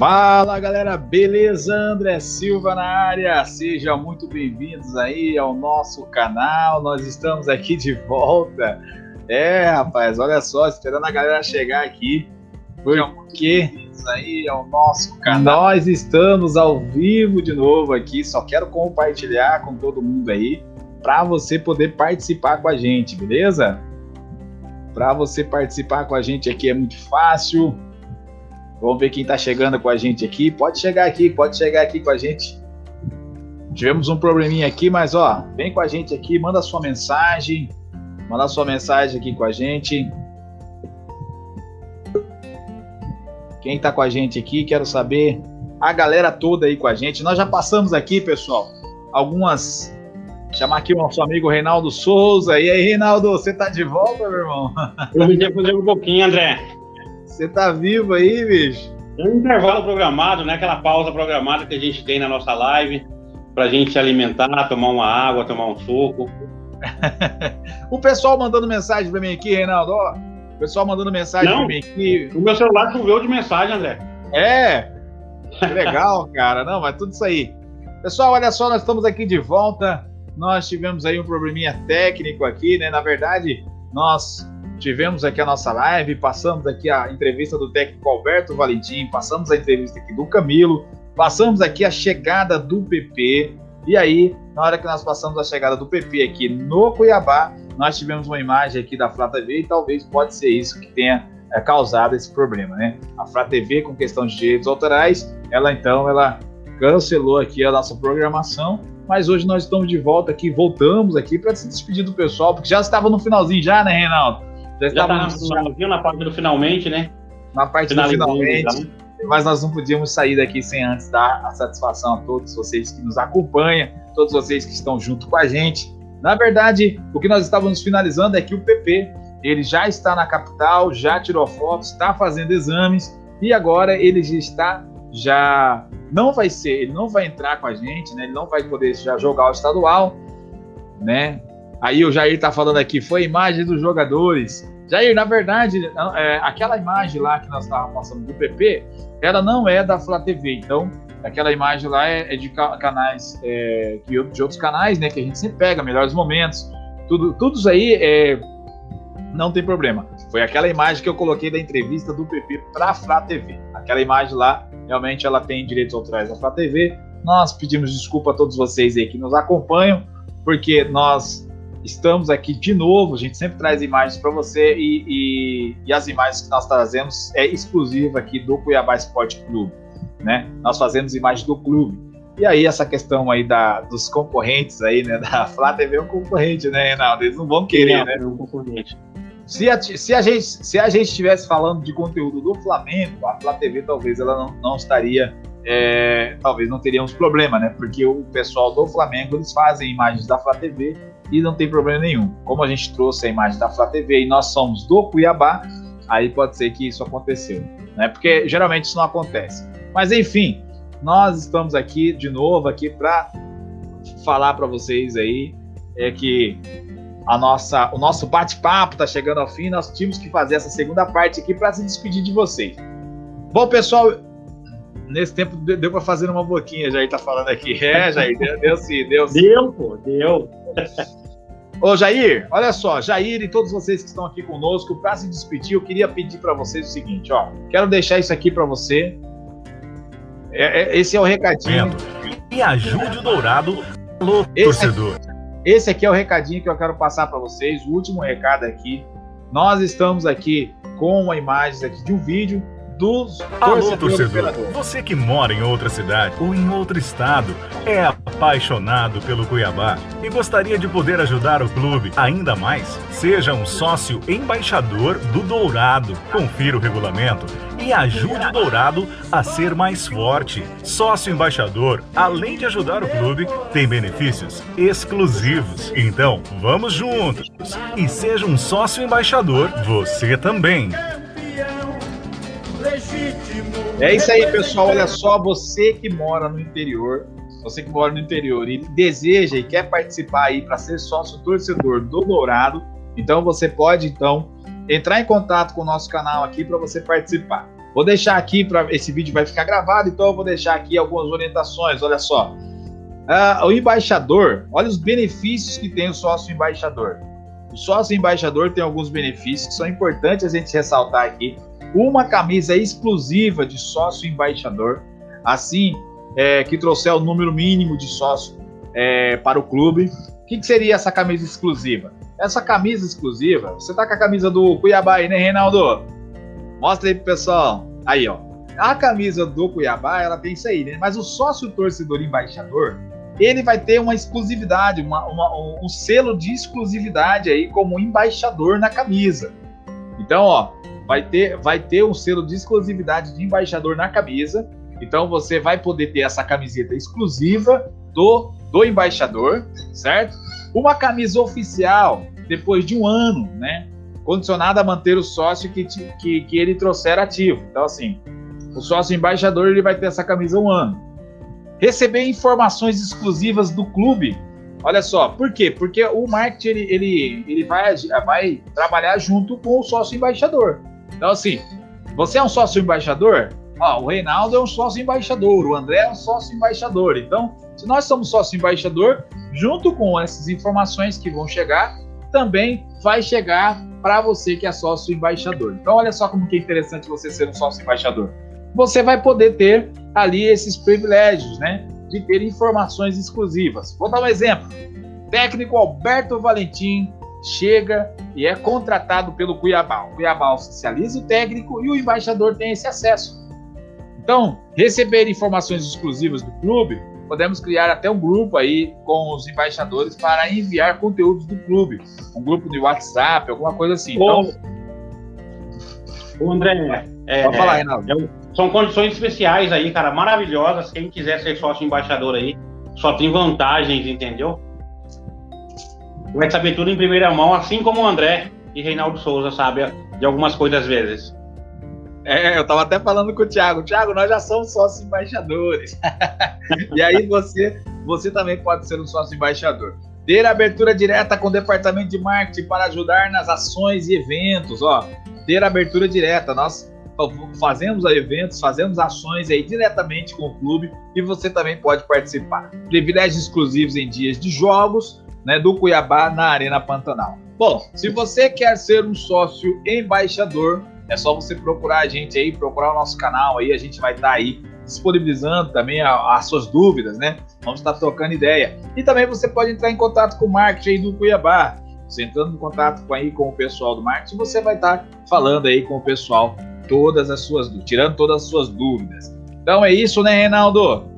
Fala galera, beleza? André Silva na área, sejam muito bem-vindos aí ao nosso canal. Nós estamos aqui de volta. É, rapaz, olha só, esperando a galera chegar aqui, porque aí ao nosso canal. Nós estamos ao vivo de novo aqui. Só quero compartilhar com todo mundo aí para você poder participar com a gente, beleza? Para você participar com a gente aqui é muito fácil. Vamos ver quem está chegando com a gente aqui. Pode chegar aqui, pode chegar aqui com a gente. Tivemos um probleminha aqui, mas ó, vem com a gente aqui, manda sua mensagem, manda sua mensagem aqui com a gente. Quem está com a gente aqui, quero saber a galera toda aí com a gente. Nós já passamos aqui, pessoal, algumas chamar aqui o nosso amigo Reinaldo Souza. E aí, Reinaldo, você tá de volta, meu irmão? Eu me fazer um pouquinho, André. Você tá vivo aí, bicho? Um intervalo programado, né? Aquela pausa programada que a gente tem na nossa live pra gente se alimentar, tomar uma água, tomar um suco. o pessoal mandando mensagem pra mim aqui, Reinaldo, ó. O pessoal mandando mensagem Não, pra mim aqui. O meu celular choveu de mensagem, André. É? Que legal, cara. Não, mas tudo isso aí. Pessoal, olha só, nós estamos aqui de volta. Nós tivemos aí um probleminha técnico aqui, né? Na verdade, nós tivemos aqui a nossa live, passamos aqui a entrevista do técnico Alberto Valentim, passamos a entrevista aqui do Camilo, passamos aqui a chegada do PP. E aí, na hora que nós passamos a chegada do PP aqui no Cuiabá, nós tivemos uma imagem aqui da Flá TV e talvez pode ser isso que tenha é, causado esse problema, né? A Flá TV com questão de direitos autorais, ela então ela cancelou aqui a nossa programação mas hoje nós estamos de volta aqui, voltamos aqui para se despedir do pessoal, porque já estava no finalzinho já, né, Reinaldo? Já, já estava no finalzinho, na parte do finalmente, né? Na parte do finalmente. Então. Mas nós não podíamos sair daqui sem antes dar a satisfação a todos vocês que nos acompanham, todos vocês que estão junto com a gente. Na verdade, o que nós estávamos finalizando é que o PP ele já está na capital, já tirou fotos, está fazendo exames e agora ele já está já não vai ser, ele não vai entrar com a gente, né? Ele não vai poder já jogar o estadual, né? Aí o Jair tá falando aqui, foi a imagem dos jogadores. Jair, na verdade, é, aquela imagem lá que nós estávamos passando do PP, ela não é da Flá TV. Então, aquela imagem lá é, é de canais, é, de outros canais, né? Que a gente sempre pega, melhores momentos. Tudo, tudo isso aí é, não tem problema. Foi aquela imagem que eu coloquei da entrevista do PP para a Flá TV. Aquela imagem lá, realmente ela tem direitos autorais da Flá TV. Nós pedimos desculpa a todos vocês aí que nos acompanham, porque nós estamos aqui de novo. A gente sempre traz imagens para você e, e, e, as imagens que nós trazemos é exclusiva aqui do Cuiabá Esporte Clube, né? Nós fazemos imagens do clube. E aí essa questão aí da, dos concorrentes aí, né? Da Flá TV é um concorrente, né, Reinaldo? Eles não vão querer, não, né? É um concorrente. Se a, se, a gente, se a gente estivesse falando de conteúdo do Flamengo, a Flá TV talvez ela não, não estaria. É, talvez não teríamos problema, né? Porque o pessoal do Flamengo eles fazem imagens da Flá TV e não tem problema nenhum. Como a gente trouxe a imagem da Flá TV e nós somos do Cuiabá, aí pode ser que isso aconteceu, né? Porque geralmente isso não acontece. Mas enfim, nós estamos aqui de novo aqui para falar para vocês aí é que a nossa, o nosso bate-papo está chegando ao fim. Nós tínhamos que fazer essa segunda parte aqui para se despedir de vocês. Bom, pessoal, nesse tempo deu para fazer uma boquinha, Jair tá falando aqui. É, Jair, deu, deu sim, deu sim. Deu, pô, deu. Ô, Jair, olha só, Jair e todos vocês que estão aqui conosco, para se despedir, eu queria pedir para vocês o seguinte, ó. Quero deixar isso aqui para você. É, é, esse é o recadinho. E ajude o Dourado, alô, torcedor. Esse aqui é o recadinho que eu quero passar para vocês, o último recado aqui. Nós estamos aqui com imagem aqui de um vídeo dos Alô, torcedor. Você que mora em outra cidade ou em outro estado, é apaixonado pelo Cuiabá e gostaria de poder ajudar o clube ainda mais? Seja um sócio embaixador do Dourado. Confira o regulamento e ajude o Dourado a ser mais forte. Sócio embaixador, além de ajudar o clube, tem benefícios exclusivos. Então, vamos juntos e seja um sócio embaixador você também. É isso aí, pessoal. Olha só, você que mora no interior, você que mora no interior e deseja e quer participar aí para ser sócio torcedor do Dourado, então você pode então entrar em contato com o nosso canal aqui para você participar. Vou deixar aqui para esse vídeo vai ficar gravado, então eu vou deixar aqui algumas orientações. Olha só, uh, o embaixador, olha os benefícios que tem o sócio embaixador. O sócio embaixador tem alguns benefícios que são importantes a gente ressaltar aqui. Uma camisa exclusiva de sócio embaixador, assim é, que trouxer o número mínimo de sócio é, para o clube. O que, que, seria essa camisa exclusiva? Essa camisa exclusiva, você tá com a camisa do Cuiabá aí, né, Reinaldo? Mostra aí pro pessoal. Aí, ó. A camisa do Cuiabá, ela tem isso aí, né? Mas o sócio torcedor embaixador, ele vai ter uma exclusividade, uma, uma, um selo de exclusividade aí como embaixador na camisa. Então, ó, vai ter, vai ter um selo de exclusividade de embaixador na camisa. Então, você vai poder ter essa camiseta exclusiva do, do embaixador, certo? Uma camisa oficial depois de um ano, né? condicionado a manter o sócio que, que, que ele trouxer ativo. Então, assim, o sócio embaixador ele vai ter essa camisa um ano. Receber informações exclusivas do clube. Olha só, por quê? Porque o marketing ele, ele, ele vai, vai trabalhar junto com o sócio embaixador. Então, assim, você é um sócio embaixador? Ó, o Reinaldo é um sócio embaixador, o André é um sócio embaixador. Então, se nós somos sócio embaixador, junto com essas informações que vão chegar, também vai chegar para você que é sócio embaixador. Então, olha só como que é interessante você ser um sócio embaixador. Você vai poder ter ali esses privilégios, né? De ter informações exclusivas. Vou dar um exemplo. Técnico Alberto Valentim chega e é contratado pelo Cuiabá. O Cuiabá oficializa o técnico e o embaixador tem esse acesso. Então, receber informações exclusivas do clube podemos criar até um grupo aí com os embaixadores para enviar conteúdos do clube, um grupo de WhatsApp, alguma coisa assim. Então, o André, é, pode falar, Reinaldo. É, são condições especiais aí, cara, maravilhosas. Quem quiser ser sócio embaixador aí, só tem vantagens, entendeu? Vai saber tudo em primeira mão, assim como o André e Reinaldo Souza sabe de algumas coisas às vezes. É, eu tava até falando com o Thiago. Thiago, nós já somos sócios embaixadores. e aí você, você também pode ser um sócio embaixador. Ter abertura direta com o departamento de marketing para ajudar nas ações e eventos, ó. Ter abertura direta, nós fazemos eventos, fazemos ações aí diretamente com o clube e você também pode participar. Privilégios exclusivos em dias de jogos, né, do Cuiabá na Arena Pantanal. Bom, se você quer ser um sócio embaixador, é só você procurar a gente aí, procurar o nosso canal aí, a gente vai estar tá aí disponibilizando também as suas dúvidas, né? Vamos estar trocando ideia. E também você pode entrar em contato com o marketing do Cuiabá. Você entrando em contato com, aí, com o pessoal do marketing, você vai estar falando aí com o pessoal todas as suas tirando todas as suas dúvidas. Então é isso, né, Reinaldo?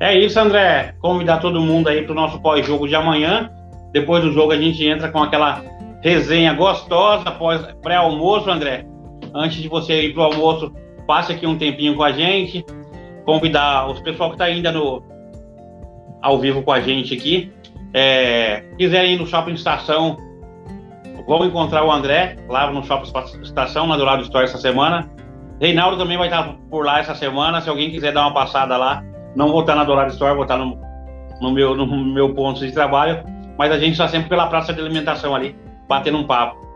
É isso, André. Convidar todo mundo aí para o nosso pós-jogo de amanhã. Depois do jogo a gente entra com aquela resenha gostosa após pré-almoço, André antes de você ir para o almoço, passe aqui um tempinho com a gente. Convidar os pessoal que está ainda no ao vivo com a gente aqui. É, quiserem ir no Shopping Estação, vão encontrar o André lá no Shopping Estação, na do lado Store essa semana. Reinaldo também vai estar por lá essa semana. Se alguém quiser dar uma passada lá, não vou estar na Dourado Store, vou estar no, no, meu, no meu ponto de trabalho. Mas a gente está sempre pela praça de alimentação ali, batendo um papo.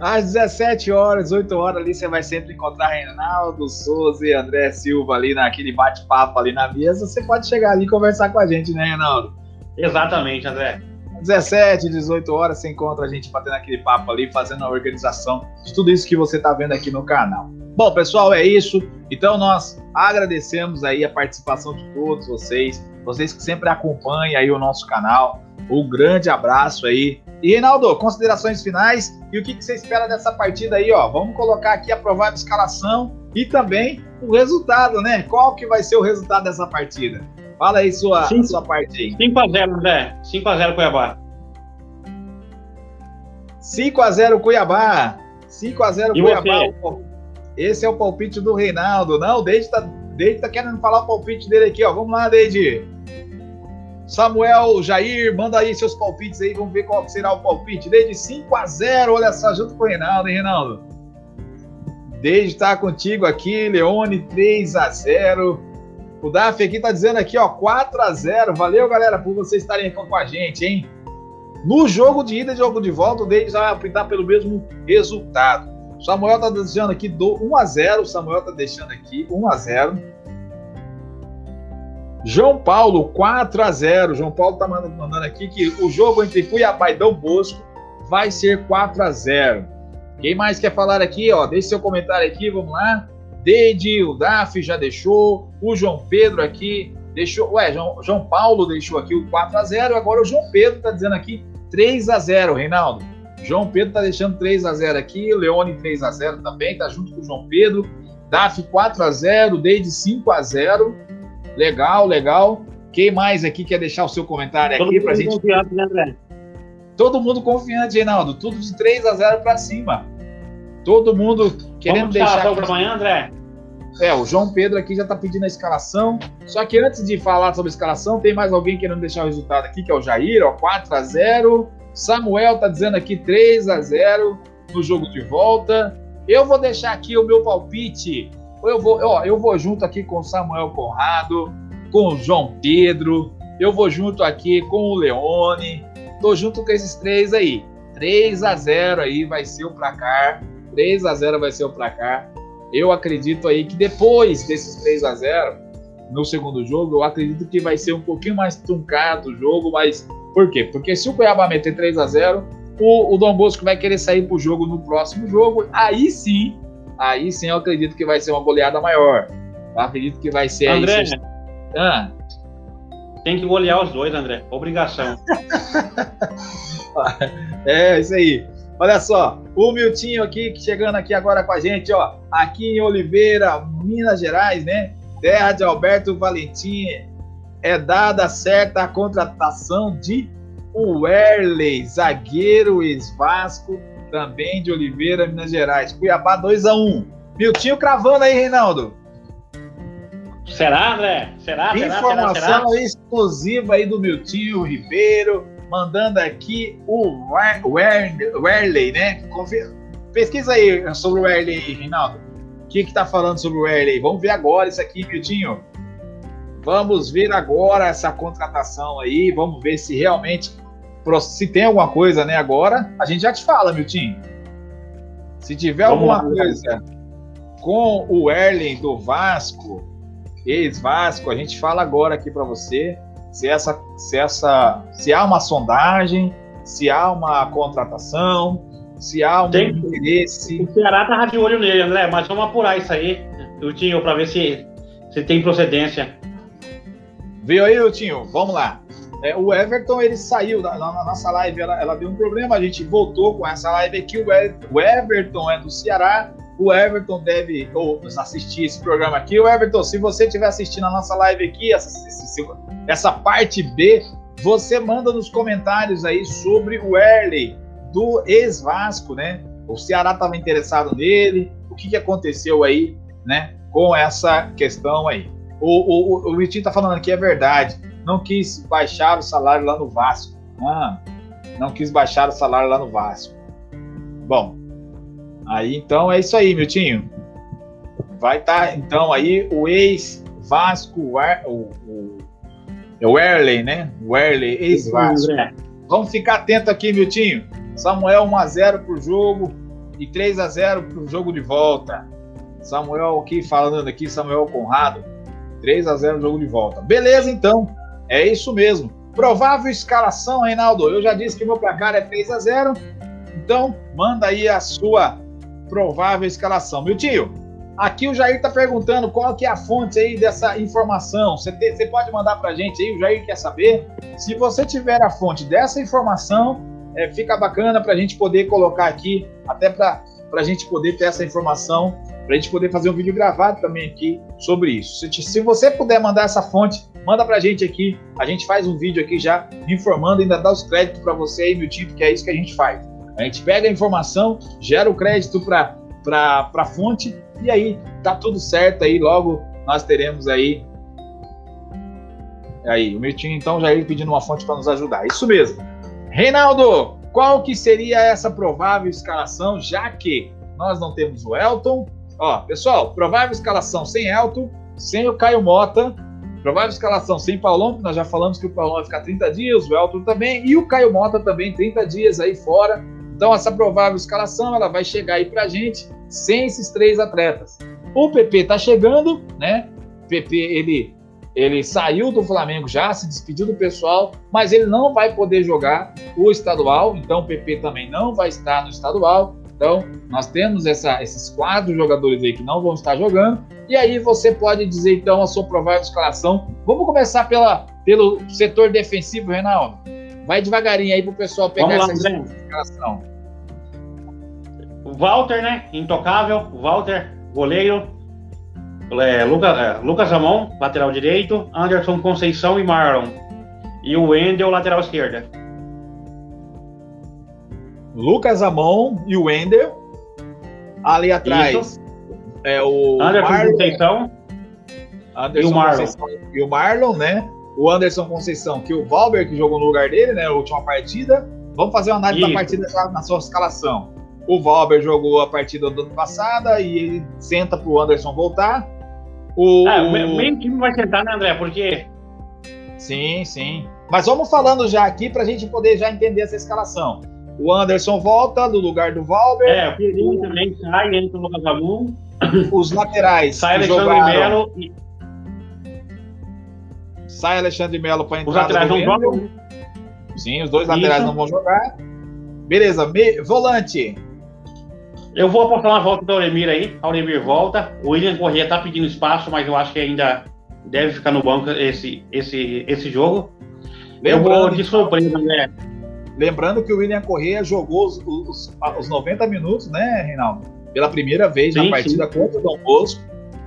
Às 17 horas, 8 horas ali, você vai sempre encontrar Reinaldo Souza e André Silva ali naquele bate-papo ali na mesa. Você pode chegar ali e conversar com a gente, né, Reinaldo? Exatamente, André. 17, 18 horas, você encontra a gente batendo aquele papo ali, fazendo a organização de tudo isso que você está vendo aqui no canal. Bom, pessoal, é isso. Então nós agradecemos aí a participação de todos vocês, vocês que sempre acompanham aí o nosso canal. Um grande abraço aí e Reinaldo, considerações finais e o que, que, você espera dessa partida aí, ó? Vamos colocar aqui a provável escalação e também o resultado, né? Qual que vai ser o resultado dessa partida? Fala aí sua, Cinco, sua parte aí. 5x0, André. 5x0 Cuiabá. 5x0 Cuiabá. 5x0 Cuiabá. Você? Esse é o palpite do Reinaldo. Não, o Deide tá, Deide tá querendo falar o palpite dele aqui, ó. Vamos lá, Deide. Samuel, Jair, manda aí seus palpites aí, vamos ver qual será o palpite. Desde 5 a 0 olha só, junto com o Reinaldo, hein, Reinaldo? Desde tá contigo aqui, Leone, 3 a 0 O Daf aqui tá dizendo aqui, ó, 4 a 0 Valeu, galera, por vocês estarem aqui com a gente, hein? No jogo de ida e jogo de volta, o David vai optar pelo mesmo resultado. Samuel tá deixando aqui do 1 a 0. Samuel tá deixando aqui 1 a 0. João Paulo 4 a 0. João Paulo tá mandando aqui que o jogo entre Cuiabá e Dom Bosco vai ser 4 a 0. Quem mais quer falar aqui, ó? Deixe seu comentário aqui, vamos lá. Deide, o Daf já deixou, o João Pedro aqui deixou, ué, João, João Paulo deixou aqui o 4 a 0, agora o João Pedro tá dizendo aqui 3 a 0, Reinaldo. João Pedro tá deixando 3 a 0 aqui, Leone 3 a 0 também, tá junto com o João Pedro. Daf 4 a 0, Deide 5 a 0. Legal, legal. Quem mais aqui quer deixar o seu comentário Todo aqui pra gente? Confiante, né, André? Todo mundo confiante, Reinaldo. Tudo de 3 a 0 para cima. Todo mundo querendo Vamos deixar. para amanhã, André? É, o João Pedro aqui já está pedindo a escalação. Só que antes de falar sobre a escalação, tem mais alguém querendo deixar o resultado aqui, que é o Jair, ó, 4 a 0 Samuel tá dizendo aqui 3 a 0 no jogo de volta. Eu vou deixar aqui o meu palpite. Eu vou, ó, eu vou junto aqui com Samuel Conrado, com o João Pedro, eu vou junto aqui com o Leone, tô junto com esses três aí. 3 a 0 aí vai ser o placar. 3 a 0 vai ser o placar. Eu acredito aí que depois desses 3 a 0 no segundo jogo, eu acredito que vai ser um pouquinho mais truncado o jogo, mas por quê? Porque se o Cuiabá meter 3 a 0 o, o Dom Bosco vai querer sair pro jogo no próximo jogo, aí sim, aí sim eu acredito que vai ser uma goleada maior. Eu acredito que vai ser André, aí. Ah. Tem que golear os dois, André. Obrigação. é, isso aí. Olha só, o Miltinho aqui, chegando aqui agora com a gente, ó. Aqui em Oliveira, Minas Gerais, né? Terra de Alberto Valentim. É dada certa a contratação de Werley, zagueiro ex-Vasco, também de Oliveira, Minas Gerais. Cuiabá 2 a 1 Miltinho cravando aí, Reinaldo. Será, André? Será? Informação será, será, será? exclusiva aí do Miltinho Ribeiro, mandando aqui o Werley, né? Pesquisa aí sobre o Werley, Reinaldo. O que que tá falando sobre o Werley? Vamos ver agora isso aqui, Miltinho. Vamos ver agora essa contratação aí, vamos ver se realmente se tem alguma coisa, né, agora, a gente já te fala, Miltinho. Se tiver vamos alguma lá, coisa com o Erlen do Vasco, ex-Vasco, a gente fala agora aqui para você se essa, se essa, se há uma sondagem, se há uma contratação, se há um Tem, interesse. O Ceará tá de olho nele, André, mas vamos apurar isso aí, Lutinho, para ver se, se tem procedência. Veio aí, Lutinho? Vamos lá. É, o Everton ele saiu na, na nossa live, ela, ela, deu um problema, a gente voltou com essa live aqui. O, o Everton é do Ceará, o Everton deve ou, assistir esse programa aqui. O Everton, se você estiver assistindo a nossa live aqui, essa, essa parte B, você manda nos comentários aí sobre o Erley do ex-Vasco, né? O Ceará estava interessado nele, o que, que aconteceu aí, né? Com essa questão aí. O, o, o Vitinho tá falando aqui, é verdade. Não quis baixar o salário lá no Vasco. Ah, não quis baixar o salário lá no Vasco. Bom, Aí então é isso aí, Miltinho. Vai estar tá, então aí o ex-Vasco, o, o, é o Werley, né? Werley, ex-Vasco. Vamos ficar atento aqui, Miltinho. Samuel 1x0 pro jogo e 3x0 pro jogo de volta. Samuel aqui falando aqui, Samuel Conrado. 3x0 no jogo de volta. Beleza, então. É isso mesmo. Provável escalação, Reinaldo. Eu já disse que meu placar é 3x0. Então, manda aí a sua provável escalação. Meu tio, aqui o Jair está perguntando qual que é a fonte aí dessa informação. Você, pode mandar para a gente aí, o Jair quer saber. Se você tiver a fonte dessa informação, é, fica bacana para a gente poder colocar aqui, até para a gente poder ter essa informação, para a gente poder fazer um vídeo gravado também aqui sobre isso. Se, se você puder mandar essa fonte, manda para a gente aqui. A gente faz um vídeo aqui já informando, ainda dá os créditos para você aí, meu tio, que é isso que a gente faz. A gente pega a informação, gera o crédito para a fonte e aí tá tudo certo aí. Logo nós teremos aí. Aí, o Miltinho então já ia pedindo uma fonte para nos ajudar. Isso mesmo. Reinaldo, qual que seria essa provável escalação, já que nós não temos o Elton? Ó, pessoal, provável escalação sem Elton, sem o Caio Mota, provável escalação sem Paulão, nós já falamos que o Paulão vai ficar 30 dias, o Elton também, e o Caio Mota também 30 dias aí fora Então, essa provável escalação ela vai chegar aí para a gente sem esses três atletas. O PP está chegando, né? O PP ele, ele saiu do Flamengo já, se despediu do pessoal, mas ele não vai poder jogar o estadual, então o PP também não vai estar no estadual. Então, nós temos essa, esses quatro jogadores aí que não vão estar jogando. E aí você pode dizer, então, a sua provável escalação. Vamos começar pela, pelo setor defensivo, Reinaldo. Vai devagarinho aí para o pessoal pegar lá, essa escalação. Walter, né? Intocável. Walter, goleiro. É, Lucas, é, Lucas Amon, lateral direito. Anderson Conceição e Marlon. E o Wendel, lateral esquerda. Lucas Amon e o Wender. Ali atrás Isso. é o Anderson Marlon, Conceição Anderson e o Marlon. Conceição, e o Marlon, né? O Anderson Conceição, que o Valber que jogou no lugar dele, né? A última partida. Vamos fazer uma análise Isso. da partida na sua escalação. O Valber jogou a partida do ano passado e ele senta para o Anderson voltar. O, é, o meio time vai sentar, né, André? Porque. Sim, sim. Mas vamos falando já aqui para a gente poder já entender essa escalação. O Anderson volta no lugar do Valber. É, o Pedrinho também sai, entra no Vagabundo. Os laterais. Sai Alexandre. Melo. E... Sai Alexandre Melo para entrar. Os laterais não jogam? Sim, os dois laterais Isso. não vão jogar. Beleza, me... volante. Eu vou apostar na volta do Auremir aí. Auremir volta. O William Corrêa tá pedindo espaço, mas eu acho que ainda deve ficar no banco esse, esse, esse jogo. Lembrando, eu vou de surpresa, né? Lembrando que o William Correia jogou os, os, os 90 minutos, né, Reinaldo? Pela primeira vez sim, na partida sim. contra o Dom Bosco.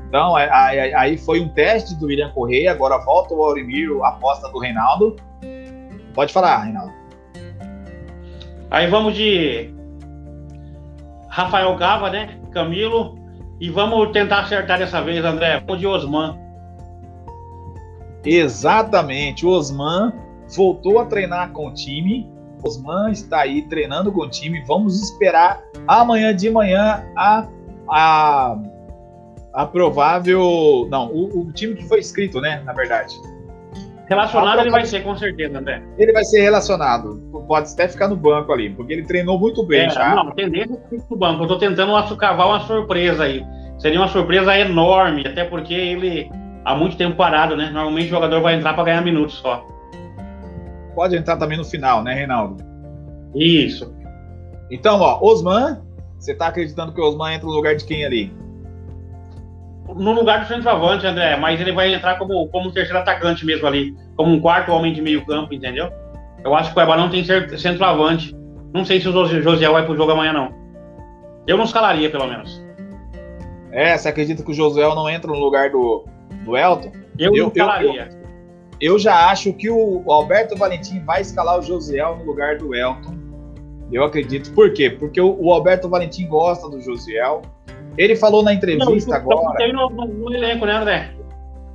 Então, aí, aí, foi um teste do William Correia, agora volta o Aurimiro, aposta do Reinaldo. Pode falar, Reinaldo. Aí vamos de Rafael Gava, né? Camilo. E vamos tentar acertar dessa vez, André. Vamos de Osman. Exatamente. O Osman voltou a treinar com o time. Osman está aí treinando com o time. Vamos esperar amanhã de manhã a, a, a provável. Não, o, o time que foi escrito, né? Na verdade. Relacionado ele vai ser, com certeza, André. Ele vai ser relacionado. Pode até ficar no banco ali, porque ele treinou muito bem é, já. Não, tendência é no banco. Eu tô tentando açucavar uma surpresa aí. Seria uma surpresa enorme, até porque ele há muito tempo parado, né? Normalmente o jogador vai entrar para ganhar minutos só pode entrar também no final, né, Reinaldo? Isso. Então, ó, Osman, você tá acreditando que o Osman entra no lugar de quem ali? No lugar do centroavante, André, mas ele vai entrar como, como terceiro atacante mesmo ali, como um quarto homem de meio campo, entendeu? Eu acho que o não tem centroavante. Não sei se o José vai pro jogo amanhã, não. Eu não escalaria, pelo menos. É, você acredita que o José não entra no lugar do, do Elton? Eu, eu não escalaria. Eu, eu já acho que o Alberto Valentim vai escalar o Josiel no lugar do Elton. Eu acredito. Por quê? Porque o, Alberto Valentim gosta do Josiel. Ele falou na entrevista Não, agora. Tem no, no, elenco, né, André?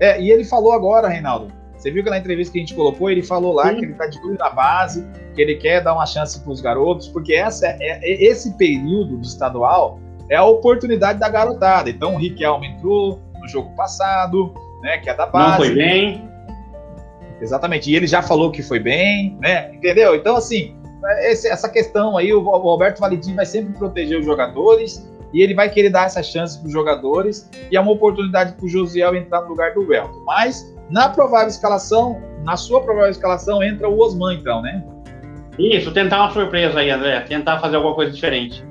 É, e ele falou agora, Reinaldo. Você viu que na entrevista que a gente colocou, ele falou lá Sim. que ele tá de olho na base, que ele quer dar uma chance para os garotos, porque essa é, é, esse período do estadual é a oportunidade da garotada. Então o Riquelme entrou no jogo passado, né, que é da base. Não foi bem. Exatamente. E ele já falou que foi bem, né? Entendeu? Então, assim, esse, essa questão aí, o, o Alberto Valentim vai sempre proteger os jogadores e ele vai querer dar essa chance para os jogadores e é uma oportunidade para o Josiel entrar no lugar do Welton. Mas na provável escalação, na sua provável escalação, entra o Osman, então, né? Isso, tentar uma surpresa aí, André. Tentar fazer alguma coisa diferente.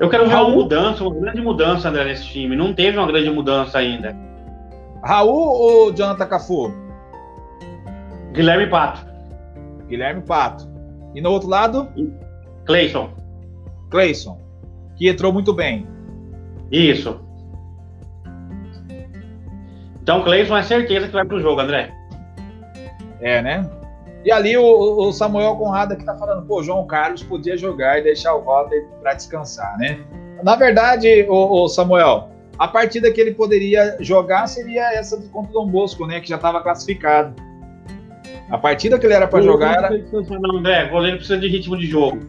Eu quero ver Raul... uma mudança, uma grande mudança, André, nesse time. Não teve uma grande mudança ainda. Raul ou Jonathan Cafu? Guilherme Pato. Guilherme Pato. E no outro lado? Cleison. Cleison. Que entrou muito bem. Isso. Então, Cleison é certeza que vai pro jogo, André. É, né? E ali o, o Samuel Conrado que tá falando, pô, João Carlos podia jogar e deixar o Walter para descansar, né? Na verdade, o, o, Samuel, a partida que ele poderia jogar seria essa contra o Dom Bosco, né? Que já estava classificado. A partida que ele era para jogar era. André, goleiro precisa de ritmo de jogo.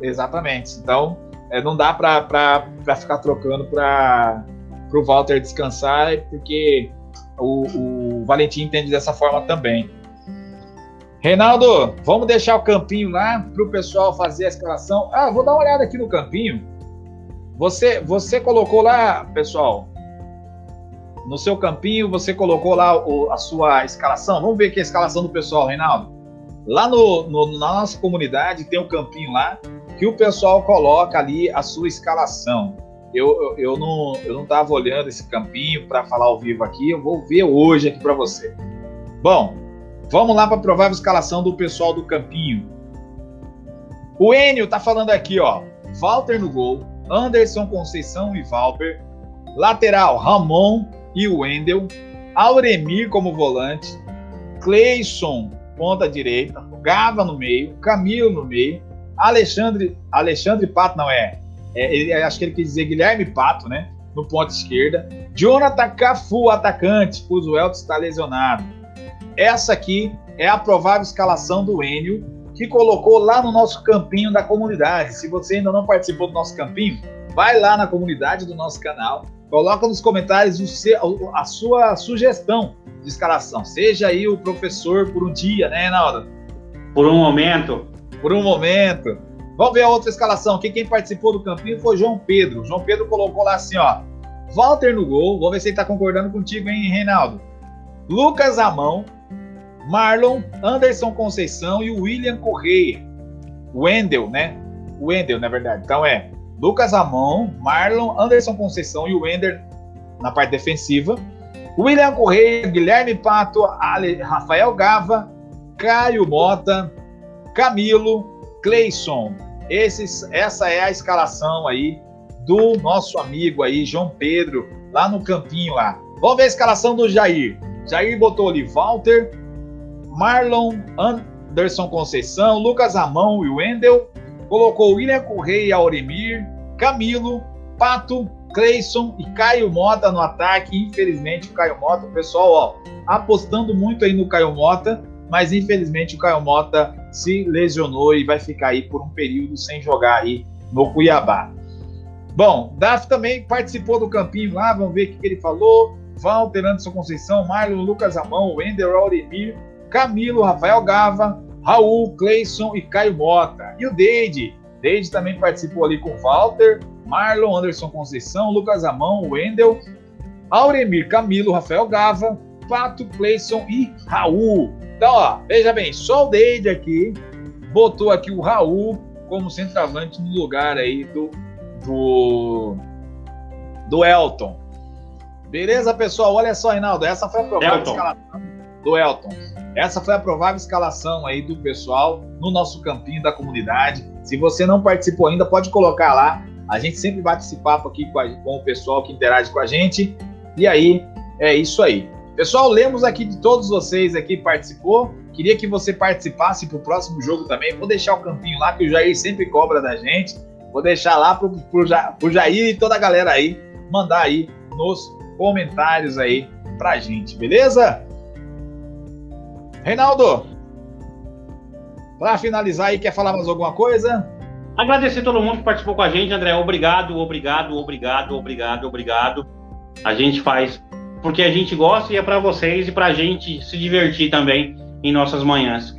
Exatamente. Então, é, não dá para ficar trocando para o Walter descansar, porque o, o Valentim entende dessa forma também. Reinaldo, vamos deixar o campinho lá para o pessoal fazer a escalação. Ah, vou dar uma olhada aqui no campinho. Você, você colocou lá, pessoal, no seu campinho, você colocou lá o, a sua escalação. Vamos ver aqui a escalação do pessoal, Reinaldo. Lá no, no, na nossa comunidade tem um campinho lá que o pessoal coloca ali a sua escalação. Eu, eu, eu não eu não estava olhando esse campinho para falar ao vivo aqui, eu vou ver hoje aqui para você. Bom, vamos lá para a provável escalação do pessoal do campinho. O Enio tá falando aqui, ó. Walter no gol, Anderson Conceição e Valber. Lateral, Ramon e Wendel. Auremir como volante. Cleison, ponta direita. Gava no meio. Camilo no meio. Alexandre, Alexandre Pato, não é? é ele, acho que ele quis dizer Guilherme Pato, né? No ponto esquerda. Jonathan Cafu, atacante, o Elton está lesionado. Essa aqui é a provável escalação do Enio, que colocou lá no nosso campinho da comunidade. Se você ainda não participou do nosso campinho, vai lá na comunidade do nosso canal, coloca nos comentários seu, a sua sugestão de escalação. Seja aí o professor por um dia, né, Reinaldo? Por um momento por um momento. Vamos ver a outra escalação. Aqui quem participou do campinho foi João Pedro. João Pedro colocou lá assim, ó. Walter no gol. Vamos ver se ele tá concordando contigo, hein, Reinaldo? Lucas Amão, Marlon, Anderson Conceição e William Correia. Wendel, né? Wendel, na verdade. Então é Lucas Amão, Marlon, Anderson Conceição e o Wender na parte defensiva. William Correia, Guilherme Pato, Ale, Rafael Gava, Caio Mota, Camilo, Cleison. Esses, essa é a escalação aí do nosso amigo aí, João Pedro, lá no campinho lá. Vamos ver a escalação do Jair. Jair botou ali Walter, Marlon, Anderson Conceição, Lucas Amão e Wendel. Colocou William Correia, Auremir, Camilo, Pato, Cleison e Caio Mota no ataque. Infelizmente, o Caio Mota, o pessoal, ó, apostando muito aí no Caio Mota mas infelizmente o Caio Mota se lesionou e vai ficar aí por um período sem jogar aí no Cuiabá. Bom, Daf também participou do campinho lá, vamos ver o que, ele falou. Walter Anderson Conceição, Marlon Lucas Amão, Wender Auremir, Camilo, Rafael Gava, Raul, Cleison e Caio Mota. E o Deide. Deide também participou ali com Walter, Marlon Anderson Conceição, Lucas Amão, Wendel, Auremir, Camilo, Rafael Gava, Pato, Cleison e Raul. Então, ó, veja bem, só o Deide aqui botou aqui o Raul como centroavante no lugar aí do, do, do Elton. Beleza, pessoal? Olha só, Reinaldo, essa foi a provável Elton. escalação do Elton. Essa foi a provável escalação aí do pessoal no nosso campinho da comunidade. Se você não participou ainda, pode colocar lá. A gente sempre bate esse papo aqui com, a, com o pessoal que interage com a gente. E aí, é isso aí. Pessoal, lemos aqui de todos vocês aqui participou. Queria que você participasse para o próximo jogo também. Vou deixar o campinho lá que o Jair sempre cobra da gente. Vou deixar lá para o Jair e toda a galera aí mandar aí nos comentários aí pra gente, beleza? Reinaldo, para finalizar aí, quer falar mais alguma coisa? Agradecer todo mundo que participou com a gente, André. Obrigado, obrigado, obrigado, obrigado, obrigado. A gente faz porque a gente gosta e é para vocês e para a gente se divertir também em nossas manhãs.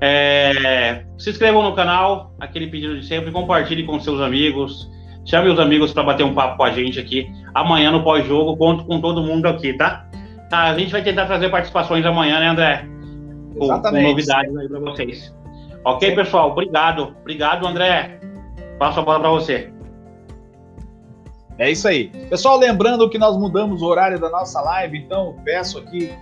É, se inscrevam no canal, aquele pedido de sempre, compartilhe com seus amigos, chame os amigos para bater um papo com a gente aqui amanhã no pós-jogo. Conto com todo mundo aqui, tá? tá? A gente vai tentar trazer participações amanhã, né, André? Com, com novidades aí para vocês. Ok, pessoal? Obrigado. Obrigado, André. Passo a bola para você. É isso aí. Pessoal, lembrando que nós mudamos o horário da nossa live, então peço aqui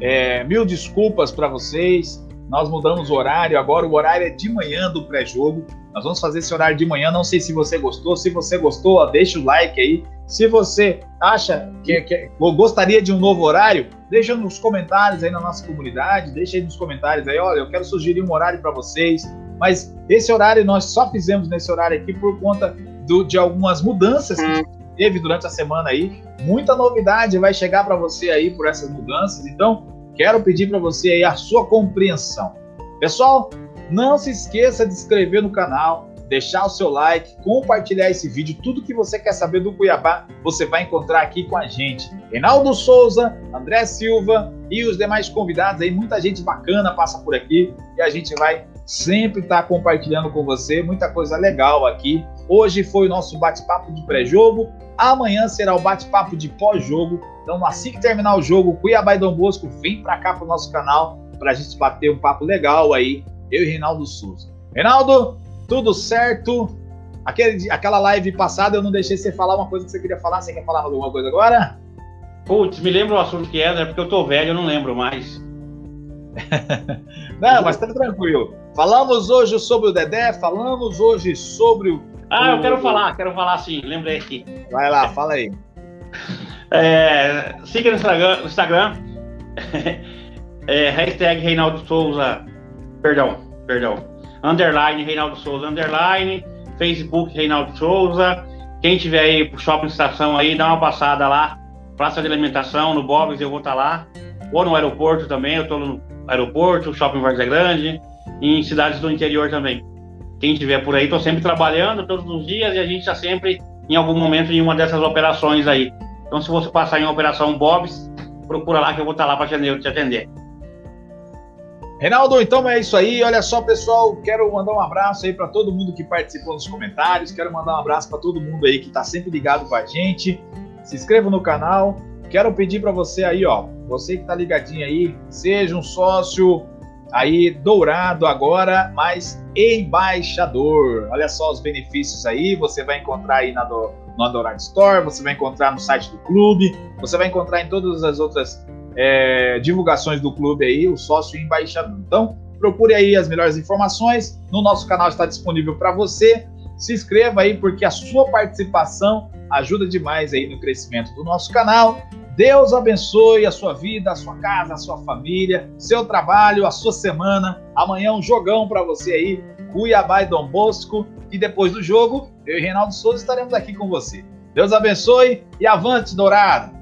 é, mil desculpas para vocês. Nós mudamos o horário, agora o horário é de manhã do pré-jogo. Nós vamos fazer esse horário de manhã. Não sei se você gostou. Se você gostou, ó, deixa o like aí. Se você acha que, que gostaria de um novo horário, deixa nos comentários aí na nossa comunidade. Deixa aí nos comentários aí. Olha, eu quero sugerir um horário para vocês. Mas esse horário nós só fizemos nesse horário aqui por conta do, de algumas mudanças que teve durante a semana aí. Muita novidade vai chegar para você aí por essas mudanças. Então, quero pedir para você aí a sua compreensão. Pessoal, não se esqueça de inscrever no canal, deixar o seu like, compartilhar esse vídeo. Tudo que você quer saber do Cuiabá, você vai encontrar aqui com a gente. Reinaldo Souza, André Silva, e os demais convidados aí. Muita gente bacana passa por aqui e a gente vai sempre estar tá compartilhando com você muita coisa legal aqui. Hoje foi o nosso bate-papo de pré-jogo. Amanhã será o bate-papo de pós-jogo. Então, assim que terminar o jogo, Cuiabá e Dom Bosco, vem para cá pro nosso canal para a gente bater um papo legal aí, eu e Reinaldo Souza. Reinaldo, tudo certo? Aquele, aquela live passada eu não deixei você falar uma coisa que você queria falar. Você quer falar alguma coisa agora? Putz, me lembra o assunto que era, porque eu tô velho, eu não lembro mais. não, mas tá tranquilo. Falamos hoje sobre o Dedé, falamos hoje sobre o. Ah, eu quero falar, quero falar sim, lembrei aqui. Vai lá, fala aí. É, siga no Instagram, no Instagram é, hashtag Reinaldo Souza, perdão, perdão, underline Reinaldo Souza, underline, Facebook Reinaldo Souza. Quem tiver aí pro Shopping Estação aí, dá uma passada lá, praça de alimentação, no Bob's eu vou estar tá lá, ou no aeroporto também, eu estou no aeroporto, Shopping Várzea Grande, e em cidades do interior também. Quem tiver por aí, estou sempre trabalhando todos os dias e a gente está sempre em algum momento em uma dessas operações aí. Então, se você passar em operação Bob's, procura lá que eu vou estar tá lá para te atender. Reinaldo, então é isso aí. Olha só, pessoal, quero mandar um abraço aí para todo mundo que participou nos comentários. Quero mandar um abraço para todo mundo aí que está sempre ligado com a gente. Se inscreva no canal. Quero pedir para você aí, ó, você que está ligadinho aí, seja um sócio aí dourado agora, mas embaixador. Olha só os benefícios aí, você vai encontrar aí na do, no Dourado Store, você vai encontrar no site do clube, você vai encontrar em todas as outras é, divulgações do clube aí, o sócio embaixador. Então, procure aí as melhores informações. No nosso canal está disponível para você. Se inscreva aí, porque a sua participação ajuda demais aí no crescimento do nosso canal. Deus abençoe a sua vida, a sua casa, a sua família, seu trabalho, a sua semana. Amanhã um jogão para você aí, Cuiabá e Dom Bosco. E depois do jogo, eu e Reinaldo Souza estaremos aqui com você. Deus abençoe e avante, Dourado!